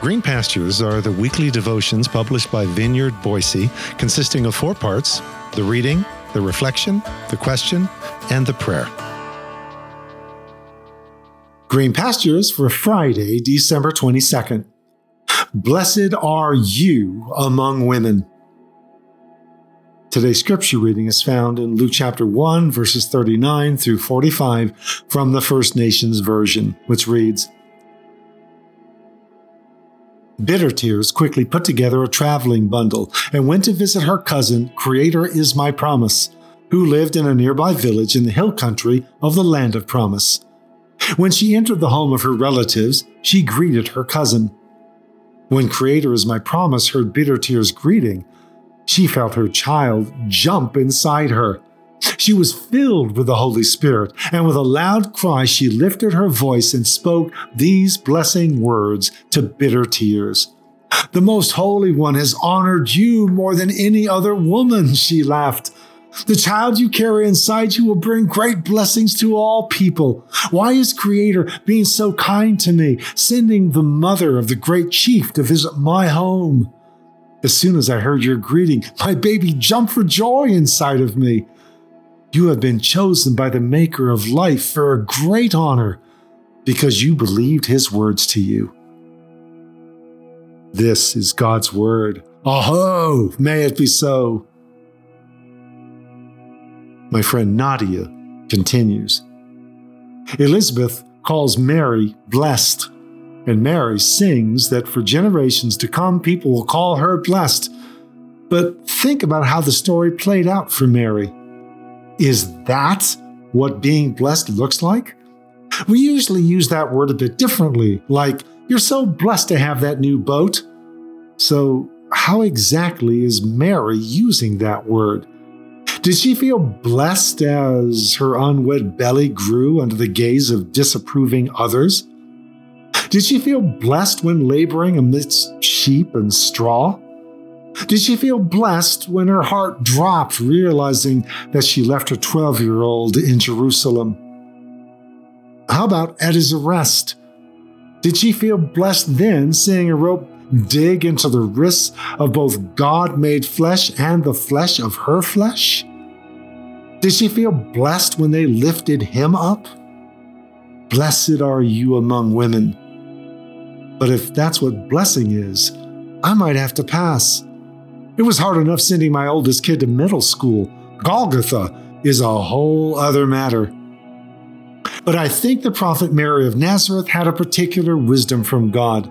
Green Pastures are the weekly devotions published by Vineyard Boise, consisting of four parts the reading, the reflection, the question, and the prayer. Green Pastures for Friday, December 22nd. Blessed are you among women. Today's scripture reading is found in Luke chapter 1, verses 39 through 45 from the First Nations Version, which reads Bitter Tears quickly put together a traveling bundle and went to visit her cousin, Creator is My Promise, who lived in a nearby village in the hill country of the Land of Promise. When she entered the home of her relatives, she greeted her cousin. When Creator is My Promise heard Bitter Tears' greeting, she felt her child jump inside her. She was filled with the Holy Spirit, and with a loud cry, she lifted her voice and spoke these blessing words to bitter tears. The Most Holy One has honored you more than any other woman, she laughed. The child you carry inside you will bring great blessings to all people. Why is Creator being so kind to me, sending the mother of the great chief to visit my home? As soon as I heard your greeting, my baby jumped for joy inside of me. You have been chosen by the Maker of life for a great honor because you believed his words to you. This is God's word. Aho, may it be so. My friend Nadia continues. Elizabeth calls Mary blessed, and Mary sings that for generations to come, people will call her blessed. But think about how the story played out for Mary. Is that what being blessed looks like? We usually use that word a bit differently, like, you're so blessed to have that new boat. So, how exactly is Mary using that word? Did she feel blessed as her unwed belly grew under the gaze of disapproving others? Did she feel blessed when laboring amidst sheep and straw? Did she feel blessed when her heart dropped, realizing that she left her 12 year old in Jerusalem? How about at his arrest? Did she feel blessed then, seeing a rope dig into the wrists of both God made flesh and the flesh of her flesh? Did she feel blessed when they lifted him up? Blessed are you among women. But if that's what blessing is, I might have to pass. It was hard enough sending my oldest kid to middle school. Golgotha is a whole other matter. But I think the prophet Mary of Nazareth had a particular wisdom from God.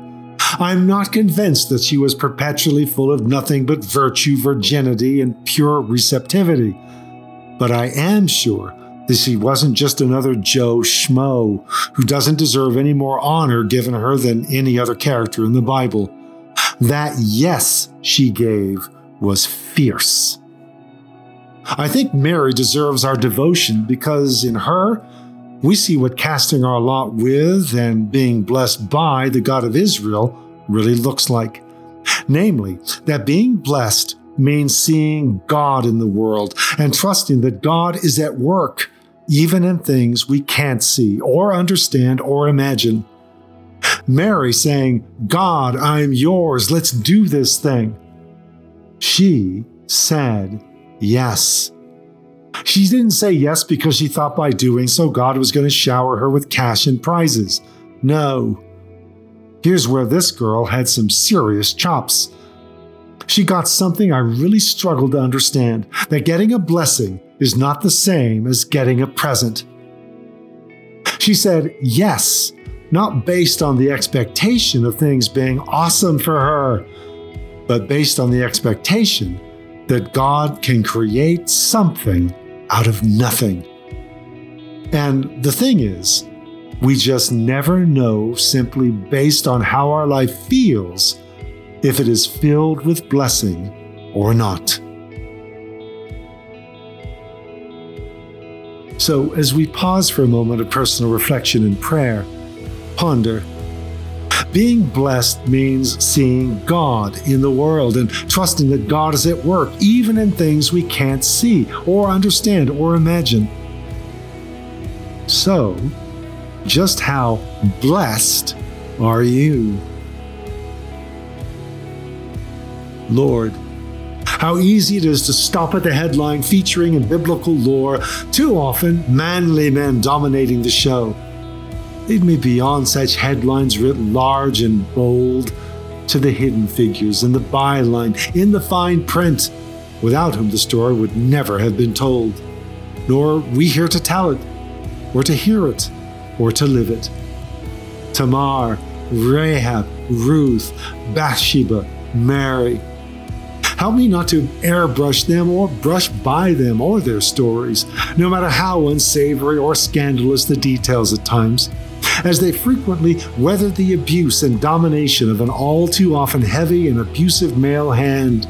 I'm not convinced that she was perpetually full of nothing but virtue, virginity, and pure receptivity. But I am sure that she wasn't just another Joe Schmo who doesn't deserve any more honor given her than any other character in the Bible. That yes she gave was fierce. I think Mary deserves our devotion because in her, we see what casting our lot with and being blessed by the God of Israel really looks like. Namely, that being blessed means seeing God in the world and trusting that God is at work, even in things we can't see or understand or imagine. Mary saying, God, I'm yours, let's do this thing. She said yes. She didn't say yes because she thought by doing so God was going to shower her with cash and prizes. No. Here's where this girl had some serious chops. She got something I really struggled to understand that getting a blessing is not the same as getting a present. She said yes, not based on the expectation of things being awesome for her, but based on the expectation that God can create something out of nothing. And the thing is, we just never know simply based on how our life feels if it is filled with blessing or not. So, as we pause for a moment of personal reflection and prayer, ponder being blessed means seeing God in the world and trusting that God is at work, even in things we can't see or understand or imagine. So, just how blessed are you? Lord. How easy it is to stop at the headline featuring in biblical lore, too often manly men dominating the show. Lead me beyond such headlines writ large and bold to the hidden figures in the byline, in the fine print, without whom the story would never have been told. Nor we here to tell it, or to hear it, or to live it. Tamar, Rahab, Ruth, Bathsheba, Mary. Help me not to airbrush them or brush by them or their stories, no matter how unsavory or scandalous the details at times, as they frequently weather the abuse and domination of an all too often heavy and abusive male hand,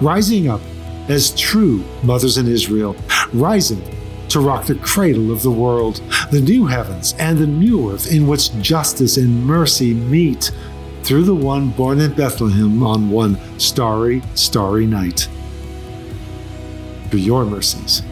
rising up as true mothers in Israel, rising to rock the cradle of the world, the new heavens and the new earth in which justice and mercy meet through the one born in Bethlehem on one starry, starry night. For your mercies